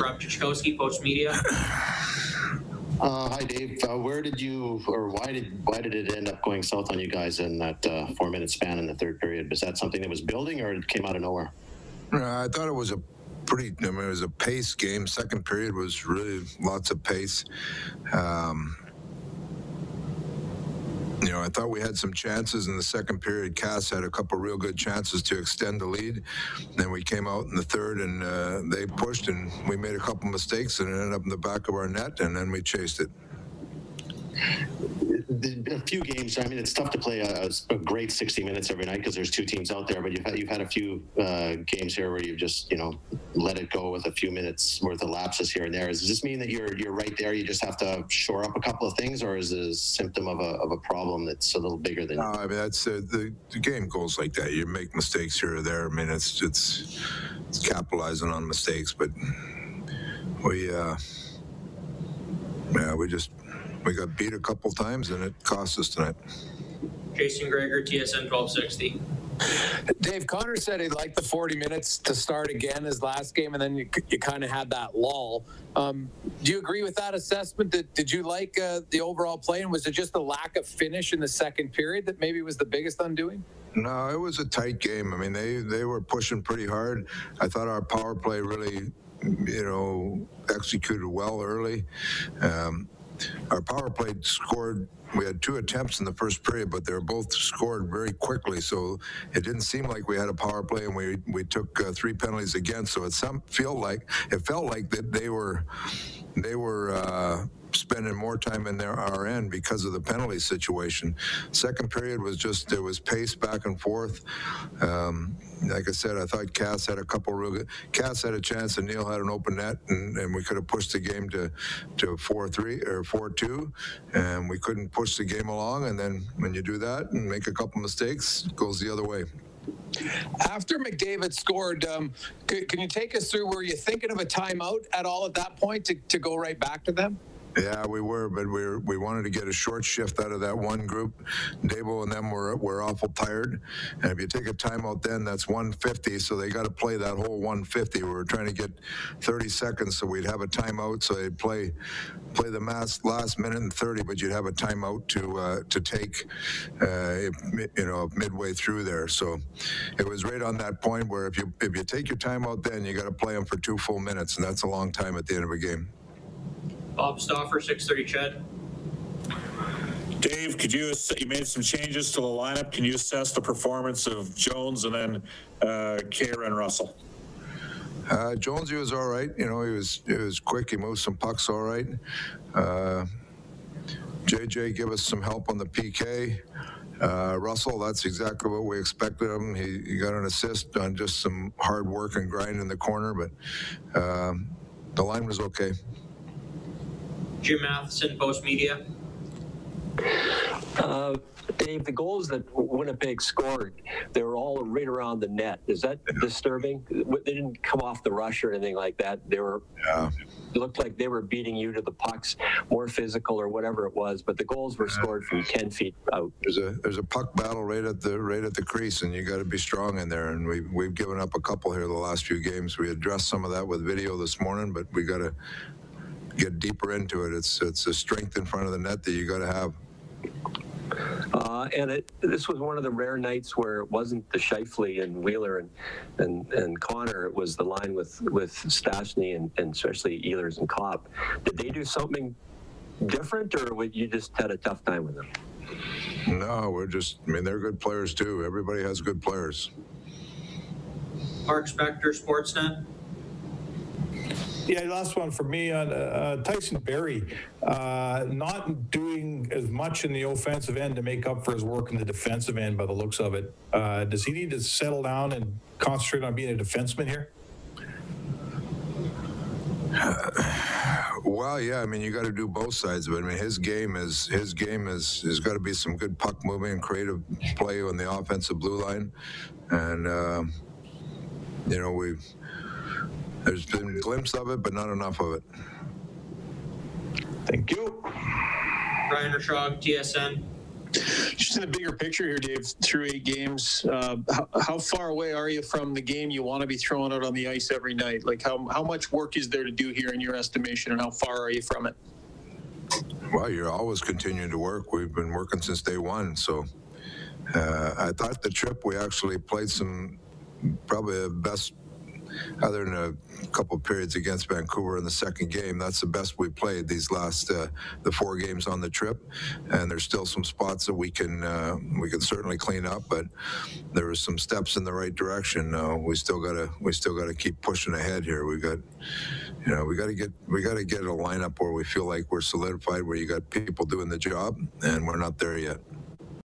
Rob Tychkowski, Post Media. Uh, hi, Dave. Uh, where did you, or why did why did it end up going south on you guys in that uh, four minute span in the third period? Was that something that was building, or it came out of nowhere? Uh, I thought it was a pretty. I mean, it was a pace game. Second period was really lots of pace. Um, you know, I thought we had some chances in the second period. Cass had a couple real good chances to extend the lead. Then we came out in the third and uh, they pushed and we made a couple mistakes and it ended up in the back of our net and then we chased it. A few games. I mean, it's tough to play a, a great 60 minutes every night because there's two teams out there. But you've had you've had a few uh, games here where you've just you know let it go with a few minutes worth of lapses here and there. Does this mean that you're you're right there? You just have to shore up a couple of things, or is it a symptom of a of a problem that's a little bigger than? No, I mean that's uh, the, the game goes like that. You make mistakes here or there. I mean, it's it's, it's capitalizing on mistakes, but we uh, yeah we just we got beat a couple times and it cost us tonight. Jason Gregor, TSN 1260. Dave Connor said he'd like the 40 minutes to start again his last game, and then you, you kind of had that lull. Um, do you agree with that assessment? Did, did you like uh, the overall play, and was it just the lack of finish in the second period that maybe was the biggest undoing? No, it was a tight game. I mean, they they were pushing pretty hard. I thought our power play really, you know, executed well early. Um, our power play scored. We had two attempts in the first period, but they were both scored very quickly. So it didn't seem like we had a power play, and we we took uh, three penalties again. So it some feel like it felt like that they were they were. Uh, spending more time in their RN because of the penalty situation. Second period was just there was pace back and forth. Um, like I said, I thought Cass had a couple real good. Cass had a chance, and Neal had an open net, and, and we could have pushed the game to to four three or four two, and we couldn't push the game along. And then when you do that and make a couple mistakes, it goes the other way. After McDavid scored, um, c- can you take us through? Were you thinking of a timeout at all at that point to, to go right back to them? Yeah, we were, but we were, we wanted to get a short shift out of that one group. Dabo and them were were awful tired, and if you take a timeout, then that's 150. So they got to play that whole 150. We were trying to get 30 seconds, so we'd have a timeout. So they'd play play the last last minute and 30, but you'd have a timeout to uh, to take, uh, you know, midway through there. So it was right on that point where if you if you take your timeout, then you got to play them for two full minutes, and that's a long time at the end of a game. Bob Stauffer, 630 Ched. Dave, could you, ass- you made some changes to the lineup. Can you assess the performance of Jones and then uh, Khaira and Russell? Uh, Jonesy was all right. You know, he was he was quick. He moved some pucks all right. Uh, JJ give us some help on the PK. Uh, Russell, that's exactly what we expected of him. He, he got an assist on just some hard work and grind in the corner, but um, the line was okay. Jim Matheson, Post Media. Uh, Dave, the goals that Winnipeg scored, they were all right around the net. Is that disturbing? They didn't come off the rush or anything like that. They were Yeah. it looked like they were beating you to the pucks, more physical or whatever it was. But the goals were scored from ten feet out. There's a there's a puck battle right at the right at the crease, and you got to be strong in there. And we we've given up a couple here the last few games. We addressed some of that with video this morning, but we got to get deeper into it. It's it's a strength in front of the net that you got to have. Uh, and it, this was one of the rare nights where it wasn't the Scheifele and Wheeler and, and, and Connor. It was the line with, with Stastny and, and especially Ehlers and Copp. Did they do something different or would you just had a tough time with them? No, we're just. I mean, they're good players too. Everybody has good players. Mark Spector, Sportsnet. Yeah, last one for me on uh, uh, Tyson Barrie, uh, not doing as much in the offensive end to make up for his work in the defensive end by the looks of it. Uh, does he need to settle down and concentrate on being a defenseman here? Well, yeah. I mean, you got to do both sides of it. I mean, his game is his game is has got to be some good puck moving and creative play on the offensive blue line, and um, you know we've there's been a glimpse of it, but not enough of it. Thank you. Ryan Rishaug, TSN. Just in the bigger picture here, Dave, through eight games, uh, how, how far away are you from the game you want to be throwing out on the ice every night? Like, how, how much work is there to do here in your estimation, and how far are you from it? Well, you're always continuing to work. We've been working since day one. So uh, I thought the trip we actually played some probably the best, other than a couple periods against Vancouver in the second game. That's the best we played these last uh, the four games on the trip. And there's still some spots that we can uh, we can certainly clean up, but there was some steps in the right direction. Uh, we still gotta we still gotta keep pushing ahead here. We got you know, we got to get we got to get a lineup where we feel like we're solidified, where you got people doing the job, and we're not there yet.